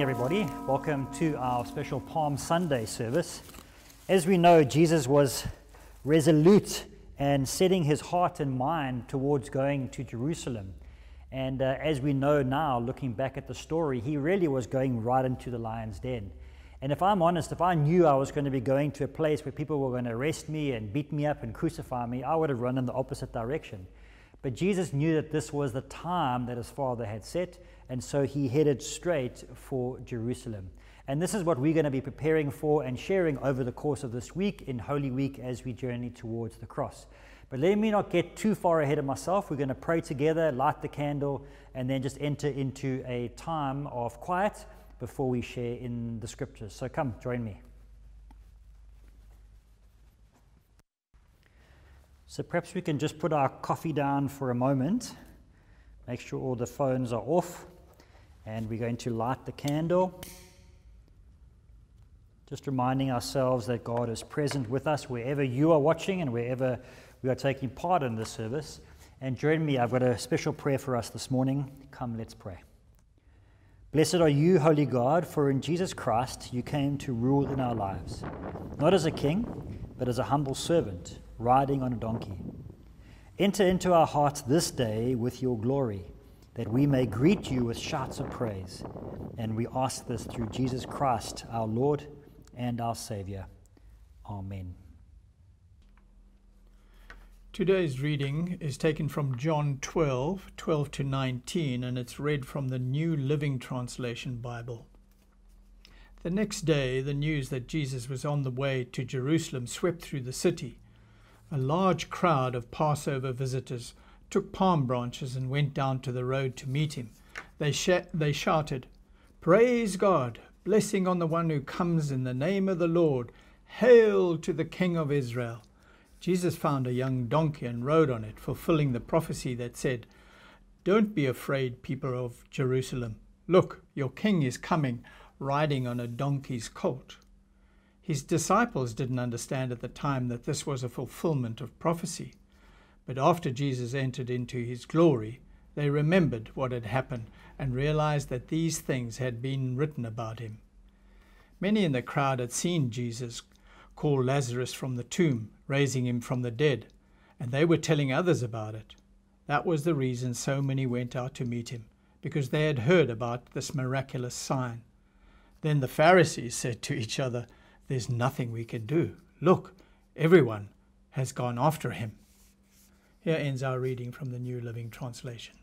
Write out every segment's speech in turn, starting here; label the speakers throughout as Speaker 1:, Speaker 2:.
Speaker 1: Morning, everybody. Welcome to our special Palm Sunday service. As we know, Jesus was resolute and setting his heart and mind towards going to Jerusalem. And uh, as we know now, looking back at the story, he really was going right into the lion's den. And if I'm honest, if I knew I was going to be going to a place where people were going to arrest me and beat me up and crucify me, I would have run in the opposite direction. But Jesus knew that this was the time that his Father had set, and so he headed straight for Jerusalem. And this is what we're going to be preparing for and sharing over the course of this week in Holy Week as we journey towards the cross. But let me not get too far ahead of myself. We're going to pray together, light the candle, and then just enter into a time of quiet before we share in the scriptures. So come, join me. So perhaps we can just put our coffee down for a moment, make sure all the phones are off, and we're going to light the candle. Just reminding ourselves that God is present with us wherever you are watching and wherever we are taking part in this service. And join me, I've got a special prayer for us this morning. Come, let's pray. Blessed are you, Holy God, for in Jesus Christ you came to rule in our lives, not as a king, but as a humble servant riding on a donkey. Enter into our hearts this day with your glory, that we may greet you with shouts of praise. And we ask this through Jesus Christ, our Lord and our Savior. Amen.
Speaker 2: Today's reading is taken from John 12, 12 to 19, and it's read from the New Living Translation Bible. The next day, the news that Jesus was on the way to Jerusalem swept through the city. A large crowd of Passover visitors took palm branches and went down to the road to meet him. They, sh- they shouted, Praise God! Blessing on the one who comes in the name of the Lord! Hail to the King of Israel! Jesus found a young donkey and rode on it, fulfilling the prophecy that said, Don't be afraid, people of Jerusalem. Look, your king is coming, riding on a donkey's colt. His disciples didn't understand at the time that this was a fulfillment of prophecy. But after Jesus entered into his glory, they remembered what had happened and realized that these things had been written about him. Many in the crowd had seen Jesus call Lazarus from the tomb, raising him from the dead, and they were telling others about it. That was the reason so many went out to meet him, because they had heard about this miraculous sign. Then the Pharisees said to each other, there's nothing we can do. Look, everyone has gone after him. Here ends our reading from the New Living Translation.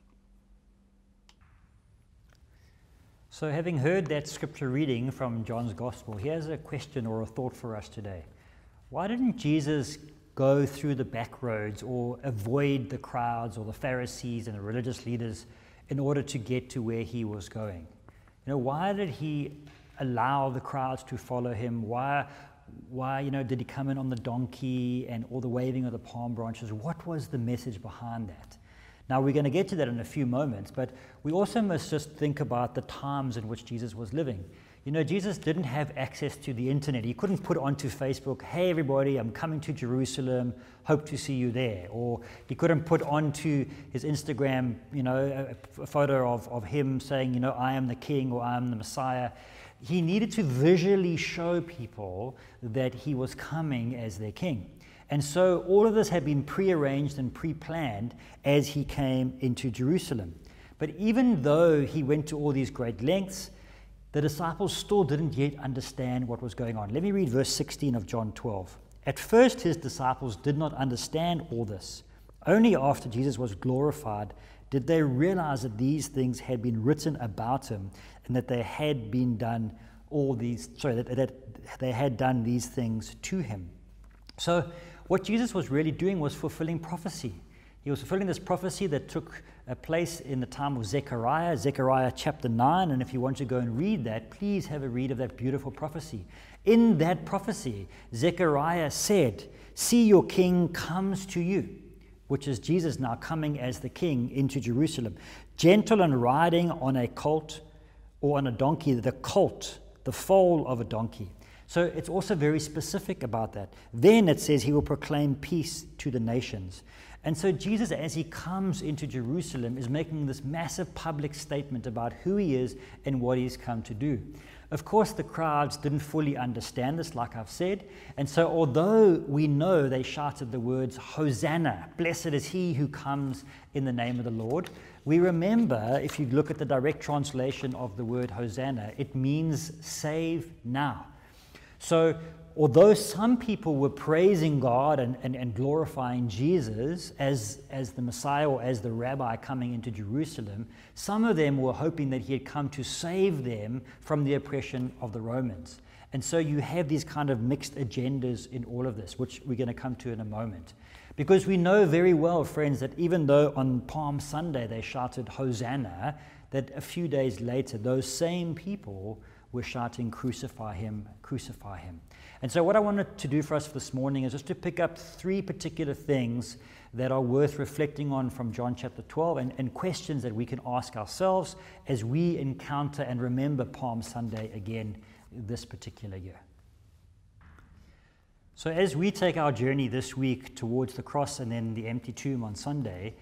Speaker 1: So, having heard that scripture reading from John's Gospel, here's a question or a thought for us today. Why didn't Jesus go through the back roads or avoid the crowds or the Pharisees and the religious leaders in order to get to where he was going? You know, why did he allow the crowds to follow him? Why, why, you know, did he come in on the donkey and all the waving of the palm branches? What was the message behind that? Now, we're going to get to that in a few moments, but we also must just think about the times in which Jesus was living. You know, Jesus didn't have access to the internet. He couldn't put onto Facebook, hey, everybody, I'm coming to Jerusalem, hope to see you there. Or he couldn't put onto his Instagram, you know, a, photo of, of him saying, you know, I am the king or I am the Messiah he needed to visually show people that he was coming as their king. And so all of this had been prearranged and pre planned as he came into Jerusalem. But even though he went to all these great lengths, the disciples still didn't yet understand what was going on. Let me read verse 16 of John 12. At first, his disciples did not understand all this. Only after Jesus was glorified did they realize that these things had been written about him and that they had been done all these, sorry, that, that they had done these things to him. So, what Jesus was really doing was fulfilling prophecy. He was fulfilling this prophecy that took uh, place in the time of Zechariah, Zechariah chapter 9. And if you want to go and read that, please have a read of that beautiful prophecy. In that prophecy, Zechariah said, See, your king comes to you which is Jesus now coming as the king into Jerusalem, gentle and riding on a colt or on a donkey, the colt, the foal of a donkey. So it's also very specific about that. Then it says he will proclaim peace to the nations. And so Jesus, as he comes into Jerusalem, is making this massive public statement about who he is and what he's come to do. Of course, the crowds didn't fully understand this, like I've said. And so, although we know they shouted the words, Hosanna, blessed is he who comes in the name of the Lord, we remember, if you look at the direct translation of the word Hosanna, it means save now. So, although some people were praising God and, and, and, glorifying Jesus as, as the Messiah or as the rabbi coming into Jerusalem, some of them were hoping that he had come to save them from the oppression of the Romans. And so you have these kind of mixed agendas in all of this, which we're going to come to in a moment. Because we know very well, friends, that even though on Palm Sunday they shouted Hosanna, that a few days later those same people were shouting, Crucify him, crucify him. And so, what I wanted to do for us this morning is just to pick up three particular things that are worth reflecting on from John chapter 12 and, and questions that we can ask ourselves as we encounter and remember Palm Sunday again this particular year. So, as we take our journey this week towards the cross and then the empty tomb on Sunday,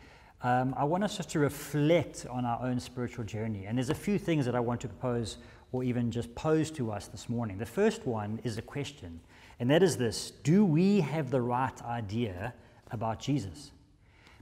Speaker 1: um, I want us just to reflect on our own spiritual journey. And there's a few things that I want to propose or even just posed to us this morning. The first one is a question, and that is this Do we have the right idea about Jesus?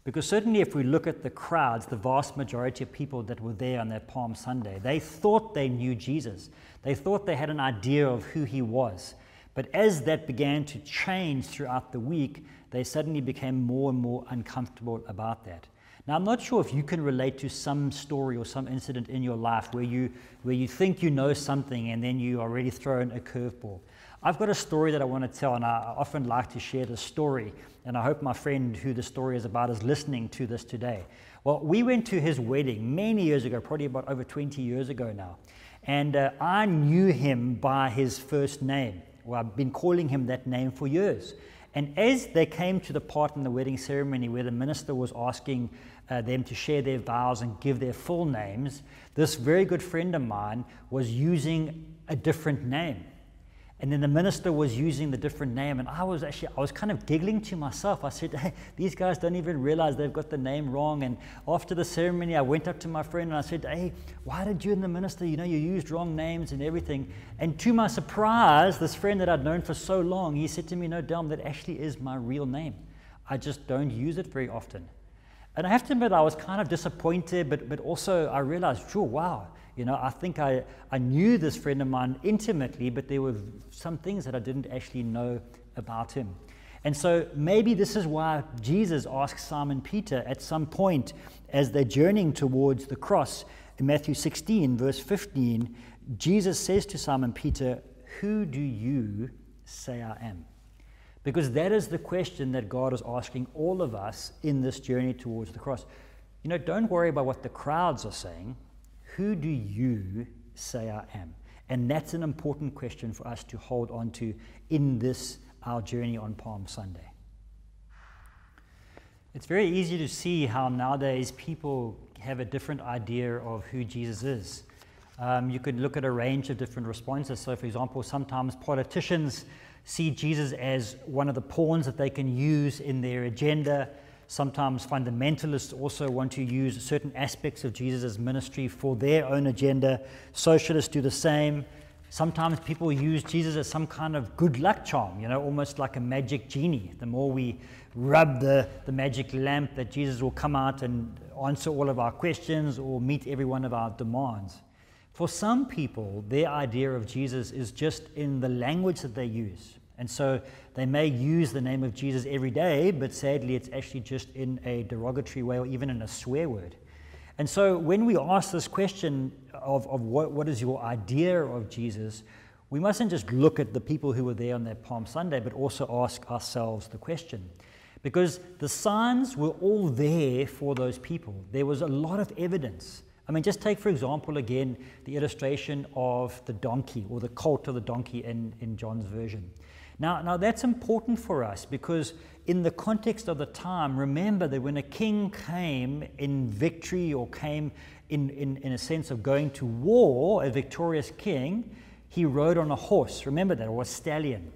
Speaker 1: Because certainly, if we look at the crowds, the vast majority of people that were there on that Palm Sunday, they thought they knew Jesus. They thought they had an idea of who he was. But as that began to change throughout the week, they suddenly became more and more uncomfortable about that. Now, I'm not sure if you can relate to some story or some incident in your life where you, where you think you know something and then you are already thrown a curveball. I've got a story that I want to tell, and I often like to share this story. And I hope my friend who the story is about is listening to this today. Well, we went to his wedding many years ago, probably about over 20 years ago now. And uh, I knew him by his first name. Well, I've been calling him that name for years. And as they came to the part in the wedding ceremony where the minister was asking uh, them to share their vows and give their full names, this very good friend of mine was using a different name. And then the minister was using the different name, and I was actually I was kind of giggling to myself. I said, "Hey, these guys don't even realize they've got the name wrong." And after the ceremony, I went up to my friend and I said, "Hey, why did you and the minister, you know, you used wrong names and everything?" And to my surprise, this friend that I'd known for so long, he said to me, "No, Delm, that actually is my real name. I just don't use it very often." And I have to admit, I was kind of disappointed, but, but also I realized, sure, wow, you know, I think I, I knew this friend of mine intimately, but there were some things that I didn't actually know about him. And so maybe this is why Jesus asks Simon Peter at some point as they're journeying towards the cross in Matthew 16, verse 15, Jesus says to Simon Peter, Who do you say I am? Because that is the question that God is asking all of us in this journey towards the cross. You know, don't worry about what the crowds are saying. Who do you say I am? And that's an important question for us to hold on to in this, our journey on Palm Sunday. It's very easy to see how nowadays people have a different idea of who Jesus is. Um, you could look at a range of different responses. So, for example, sometimes politicians see Jesus as one of the pawns that they can use in their agenda. Sometimes fundamentalists also want to use certain aspects of Jesus' ministry for their own agenda. Socialists do the same. Sometimes people use Jesus as some kind of good luck charm, you know, almost like a magic genie. The more we rub the, the magic lamp, that Jesus will come out and answer all of our questions or meet every one of our demands. For some people, their idea of Jesus is just in the language that they use. And so they may use the name of Jesus every day, but sadly, it's actually just in a derogatory way or even in a swear word. And so when we ask this question of, of what, what is your idea of Jesus, we mustn't just look at the people who were there on that Palm Sunday, but also ask ourselves the question. Because the signs were all there for those people. There was a lot of evidence I mean, just take, for example, again, the illustration of the donkey or the colt of the donkey in, in John's version. Now, now, that's important for us because, in the context of the time, remember that when a king came in victory or came in, in, in a sense of going to war, a victorious king, he rode on a horse. Remember that, or a stallion.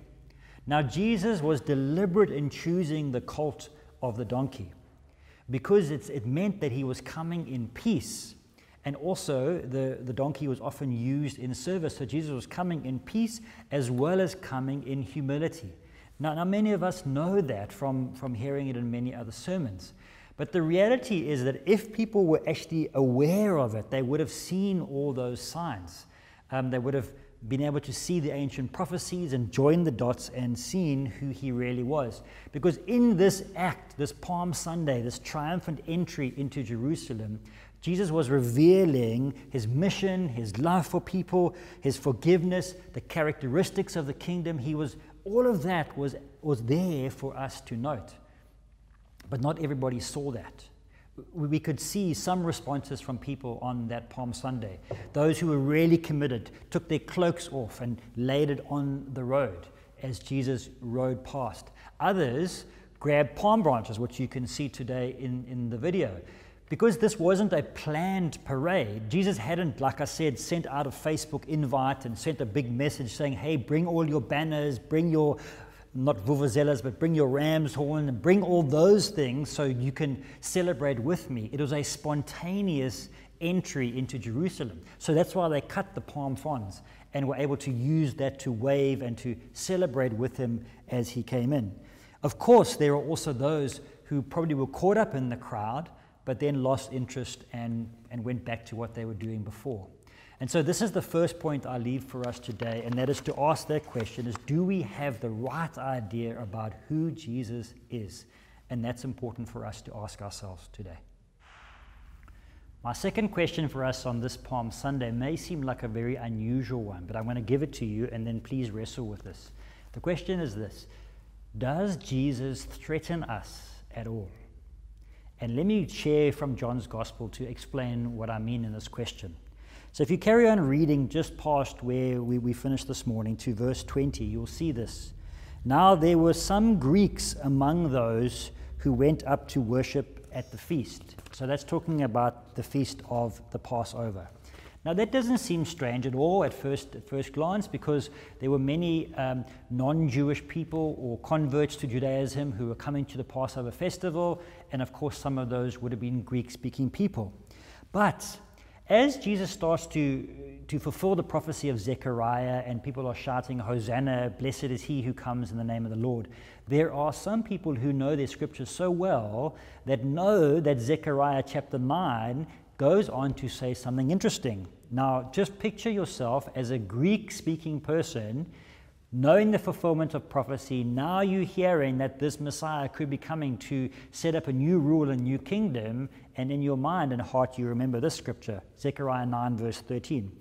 Speaker 1: Now, Jesus was deliberate in choosing the colt of the donkey. because it meant that he was coming in peace. And also, the, the donkey was often used in service. So Jesus was coming in peace as well as coming in humility. Now, now, many of us know that from, from hearing it in many other sermons. But the reality is that if people were actually aware of it, they would have seen all those signs. Um, they would have been able to see the ancient prophecies and join the dots and seen who he really was. Because in this act, this Palm Sunday, this triumphant entry into Jerusalem, Jesus was revealing his mission, his love for people, his forgiveness, the characteristics of the kingdom. He was all of that was, was there for us to note. But not everybody saw that we could see some responses from people on that Palm Sunday. Those who were really committed took their cloaks off and laid it on the road as Jesus rode past. Others grabbed palm branches, which you can see today in, in the video. Because this wasn't a planned parade, Jesus hadn't, like I said, sent out a Facebook invite and sent a big message saying, hey, bring all your banners, bring your not vuvuzelas, but bring your ram's horn and bring all those things so you can celebrate with me. It was a spontaneous entry into Jerusalem. So that's why they cut the palm fronds and were able to use that to wave and to celebrate with him as he came in. Of course, there are also those who probably were caught up in the crowd, but then lost interest and, and went back to what they were doing before. And so this is the first point I leave for us today, and that is to ask that question is do we have the right idea about who Jesus is? And that's important for us to ask ourselves today. My second question for us on this Palm Sunday may seem like a very unusual one, but I'm going to give it to you and then please wrestle with this. The question is this Does Jesus threaten us at all? And let me share from John's Gospel to explain what I mean in this question. So if you carry on reading just past where we, we finished this morning to verse 20, you'll see this. Now there were some Greeks among those who went up to worship at the feast. So that's talking about the feast of the Passover. Now, that doesn't seem strange at all at first, at first glance because there were many um, non Jewish people or converts to Judaism who were coming to the Passover festival, and of course, some of those would have been Greek speaking people. But as Jesus starts to, to fulfill the prophecy of Zechariah and people are shouting, Hosanna, blessed is he who comes in the name of the Lord, there are some people who know their scriptures so well that know that Zechariah chapter 9 goes on to say something interesting. Now, just picture yourself as a Greek speaking person knowing the fulfillment of prophecy, now you're hearing that this Messiah could be coming to set up a new rule, and new kingdom, and in your mind and heart you remember this scripture Zechariah 9, verse 13.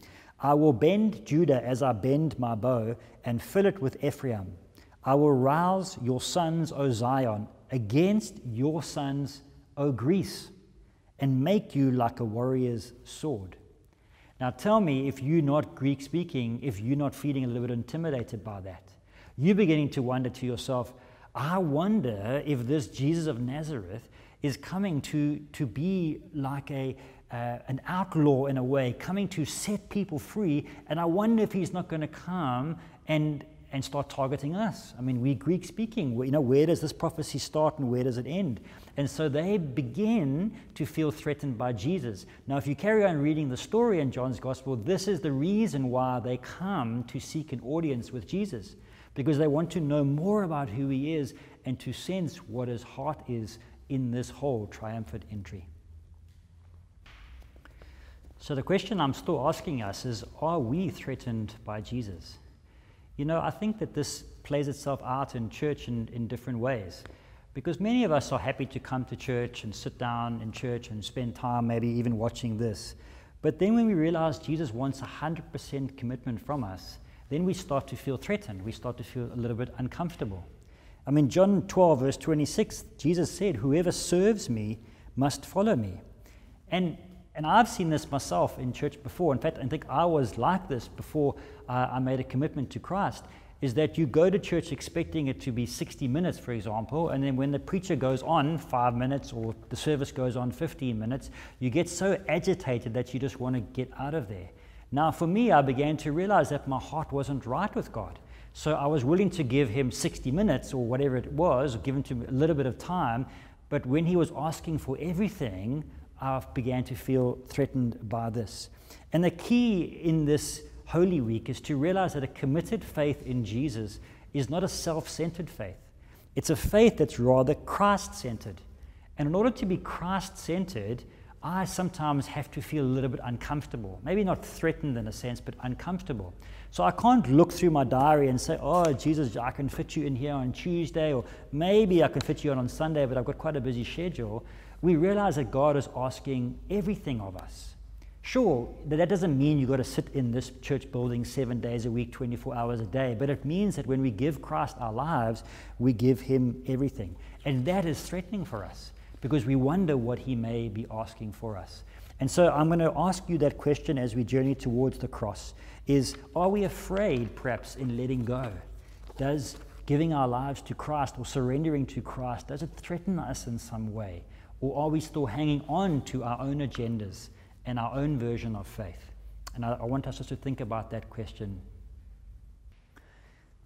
Speaker 1: I will bend Judah as I bend my bow, and fill it with Ephraim. I will rouse your sons, O Zion, against your sons, O Greece, and make you like a warrior's sword. Now tell me if you're not Greek speaking, if you're not feeling a little bit intimidated by that. You're beginning to wonder to yourself, I wonder if this Jesus of Nazareth is coming to, to be like a, uh, an outlaw in a way, coming to set people free. And I wonder if he's not going to come and, and start targeting us. I mean, we Greek speaking, you know, where does this prophecy start and where does it end? And so they begin to feel threatened by Jesus. Now, if you carry on reading the story in John's Gospel, this is the reason why they come to seek an audience with Jesus, because they want to know more about who he is and to sense what his heart is in this whole triumphant entry. So, the question I'm still asking us is are we threatened by Jesus? You know, I think that this plays itself out in church in, in different ways. Because many of us are happy to come to church and sit down in church and spend time maybe even watching this. But then when we realize Jesus wants 100% commitment from us, then we start to feel threatened. We start to feel a little bit uncomfortable. I mean, John 12, verse 26, Jesus said, Whoever serves me must follow me. And, and I've seen this myself in church before. In fact, I think I was like this before uh, I made a commitment to Christ is that you go to church expecting it to be 60 minutes, for example, and then when the preacher goes on five minutes or the service goes on 15 minutes, you get so agitated that you just want to get out of there. Now, for me, I began to realize that my heart wasn't right with God. So I was willing to give him 60 minutes or whatever it was, give him a little bit of time, But when he was asking for everything, I began to feel threatened by this. And the key in this Holy Week is to realize that a committed faith in Jesus is not a self centered faith. It's a faith that's rather Christ centered. And in order to be Christ centered, I sometimes have to feel a little bit uncomfortable. Maybe not threatened in a sense, but uncomfortable. So I can't look through my diary and say, oh, Jesus, I can fit you in here on Tuesday, or maybe I can fit you in on Sunday, but I've got quite a busy schedule. We realize that God is asking everything of us. Sure, that doesn't mean you've got to sit in this church building seven days a week, 24 hours a day, but it means that when we give Christ our lives, we give Him everything. And that is threatening for us because we wonder what He may be asking for us. And so I'm going to ask you that question as we journey towards the cross is are we afraid perhaps in letting go? Does giving our lives to Christ or surrendering to Christ does it threaten us in some way? Or are we still hanging on to our own agendas? and our own version of faith. And I, I want us just to think about that question.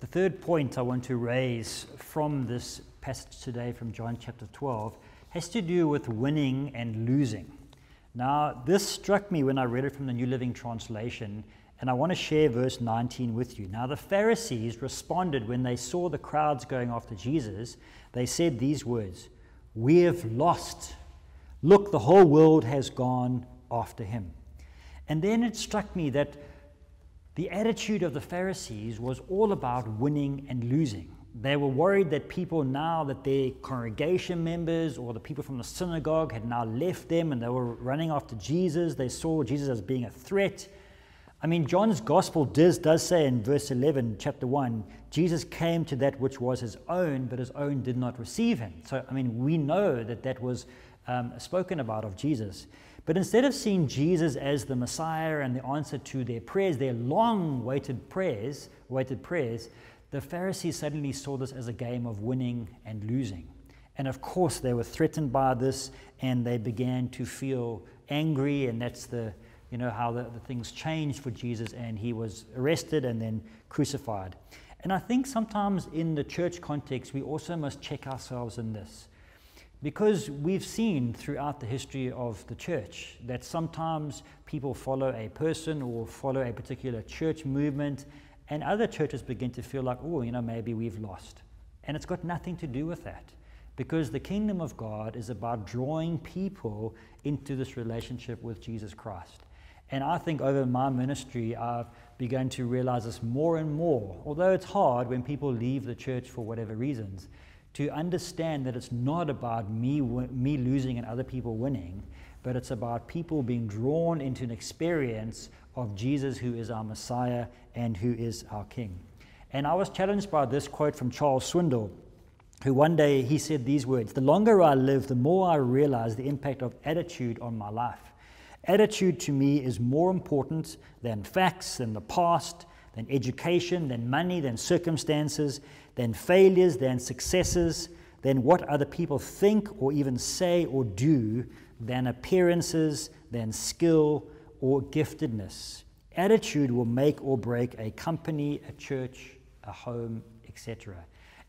Speaker 1: The third point I want to raise from this passage today from John chapter 12 has to do with winning and losing. Now, this struck me when I read it from the New Living Translation, and I want to share verse 19 with you. Now, the Pharisees responded when they saw the crowds going after Jesus. They said these words We have lost. Look, the whole world has gone after him. And then it struck me that the attitude of the Pharisees was all about winning and losing. They were worried that people now, that their congregation members or the people from the synagogue had now left them and they were running after Jesus. They saw Jesus as being a threat. I mean, John's gospel does, does say in verse 11, chapter 1, Jesus came to that which was his own, but his own did not receive him. So, I mean, we know that that was um, spoken about of Jesus. But instead of seeing Jesus as the Messiah and the answer to their prayers, their long waited prayers, waited prayers, the Pharisees suddenly saw this as a game of winning and losing. And of course, they were threatened by this and they began to feel angry, and that's the you know how the, the things changed for Jesus, and he was arrested and then crucified. And I think sometimes in the church context, we also must check ourselves in this. Because we've seen throughout the history of the church that sometimes people follow a person or follow a particular church movement, and other churches begin to feel like, oh, you know, maybe we've lost. And it's got nothing to do with that. Because the kingdom of God is about drawing people into this relationship with Jesus Christ. And I think over my ministry, I've begun to realize this more and more. Although it's hard when people leave the church for whatever reasons, to understand that it's not about me, me losing and other people winning, but it's about people being drawn into an experience of Jesus, who is our Messiah and who is our King. And I was challenged by this quote from Charles Swindoll, who one day he said these words The longer I live, the more I realize the impact of attitude on my life. Attitude to me is more important than facts, than the past, than education, than money, than circumstances, than failures, than successes, than what other people think or even say or do, than appearances, than skill or giftedness. Attitude will make or break a company, a church, a home, etc.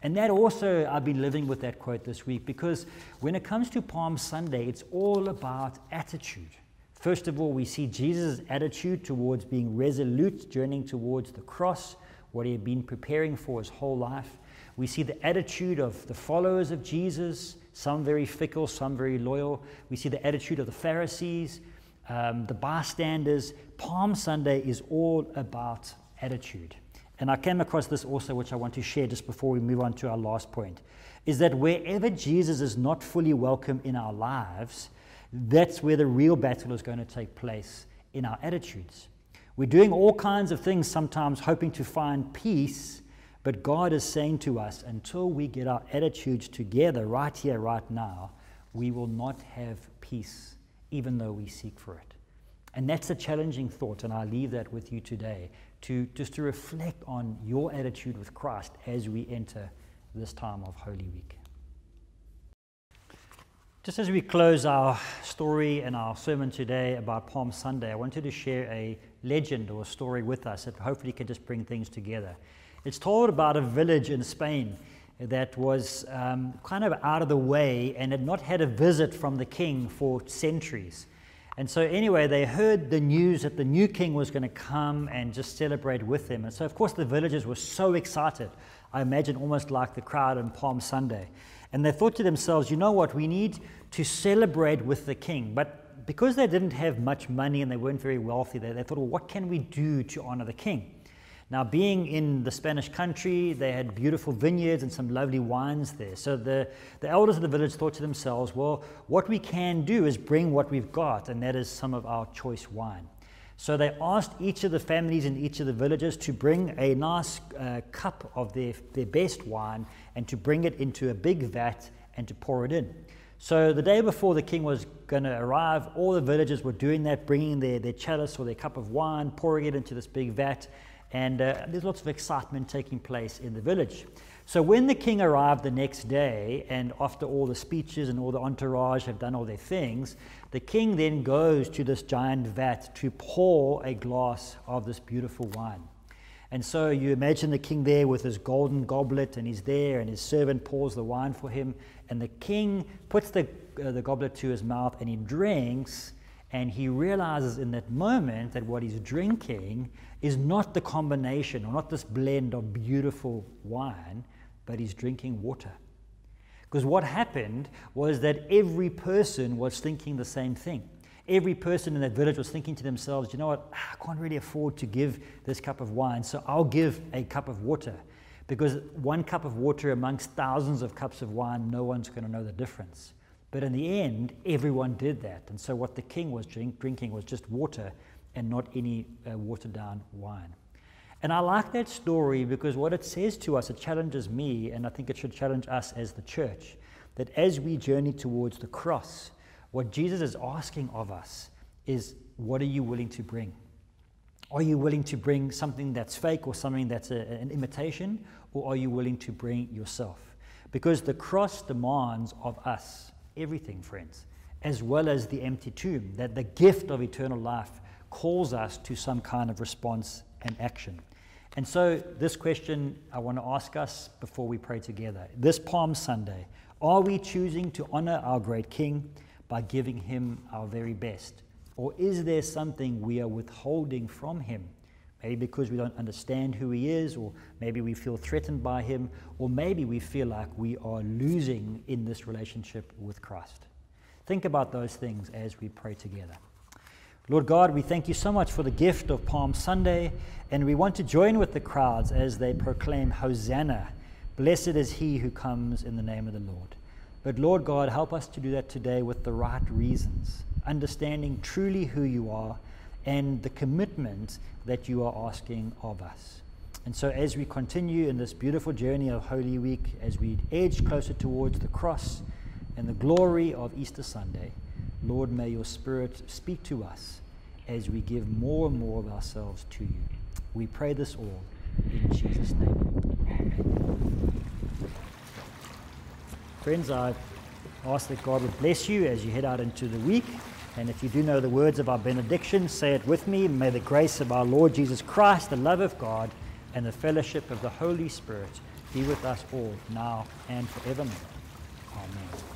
Speaker 1: And that also, I've been living with that quote this week because when it comes to Palm Sunday, it's all about attitude. First of all, we see Jesus' attitude towards being resolute, journeying towards the cross, what he had been preparing for his whole life. We see the attitude of the followers of Jesus, some very fickle, some very loyal. We see the attitude of the Pharisees, um, the bystanders. Palm Sunday is all about attitude. And I came across this also, which I want to share just before we move on to our last point, is that wherever Jesus is not fully welcome in our lives, that's where the real battle is going to take place in our attitudes. We're doing all kinds of things sometimes hoping to find peace, but God is saying to us until we get our attitudes together right here, right now, we will not have peace, even though we seek for it. And that's a challenging thought, and I leave that with you today to just to reflect on your attitude with Christ as we enter this time of Holy Week. Just as we close our story and our sermon today about Palm Sunday, I wanted to share a legend or a story with us that hopefully can just bring things together. It's told about a village in Spain. that was um, kind of out of the way and had not had a visit from the king for centuries. And so, anyway, they heard the news that the new king was going to come and just celebrate with them. And so, of course, the villagers were so excited. I imagine almost like the crowd on Palm Sunday. And they thought to themselves, you know what, we need to celebrate with the king. But because they didn't have much money and they weren't very wealthy, they, they thought, well, what can we do to honor the king? Now, being in the Spanish country, they had beautiful vineyards and some lovely wines there. So the, the elders of the village thought to themselves, well, what we can do is bring what we've got, and that is some of our choice wine. So they asked each of the families in each of the villages to bring a nice uh, cup of their, their best wine and to bring it into a big vat and to pour it in. So the day before the king was going to arrive, all the villagers were doing that, bringing their, their chalice or their cup of wine, pouring it into this big vat and uh, there's lots of excitement taking place in the village. So when the king arrived the next day, and after all the speeches and all the entourage have done all their things, the king then goes to this giant vat to pour a glass of this beautiful wine. And so you imagine the king there with his golden goblet, and he's there, and his servant pours the wine for him. And the king puts the, uh, the goblet to his mouth and he drinks, and he realizes in that moment that what he's drinking is not the combination or not this blend of beautiful wine, but he's drinking water. Because what happened was that every person was thinking the same thing. Every person in that village was thinking to themselves, you know what, I can't really afford to give this cup of wine, so I'll give a cup of water. Because one cup of water amongst thousands of cups of wine, no one's going to know the difference. But in the end, everyone did that. And so what the king was drink, drinking was just water and not any uh, watered down wine. And I like that story because what it says to us, it challenges me, and I think it should challenge us as the church, that as we journey towards the cross, what Jesus is asking of us is what are you willing to bring? Are you willing to bring something that's fake or something that's a, an imitation, or are you willing to bring yourself? Because the cross demands of us everything, friends, as well as the empty tomb, that the gift of eternal life calls us to some kind of response and action. And so, this question I want to ask us before we pray together. This Palm Sunday, are we choosing to honor our great King by giving him our very best? Or is there something we are withholding from him? Maybe because we don't understand who he is, or maybe we feel threatened by him, or maybe we feel like we are losing in this relationship with Christ. Think about those things as we pray together. Lord God, we thank you so much for the gift of Palm Sunday, and we want to join with the crowds as they proclaim, Hosanna! Blessed is he who comes in the name of the Lord. But Lord God, help us to do that today with the right reasons, understanding truly who you are and the commitment that you are asking of us. And so, as we continue in this beautiful journey of Holy Week, as we edge closer towards the cross and the glory of Easter Sunday, Lord, may your Spirit speak to us as we give more and more of ourselves to you. We pray this all in Jesus' name. Amen. Friends, I ask that God would bless you as you head out into the week. And if you do know the words of our benediction, say it with me. May the grace of our Lord Jesus Christ, the love of God, and the fellowship of the Holy Spirit be with us all now and forevermore. Amen.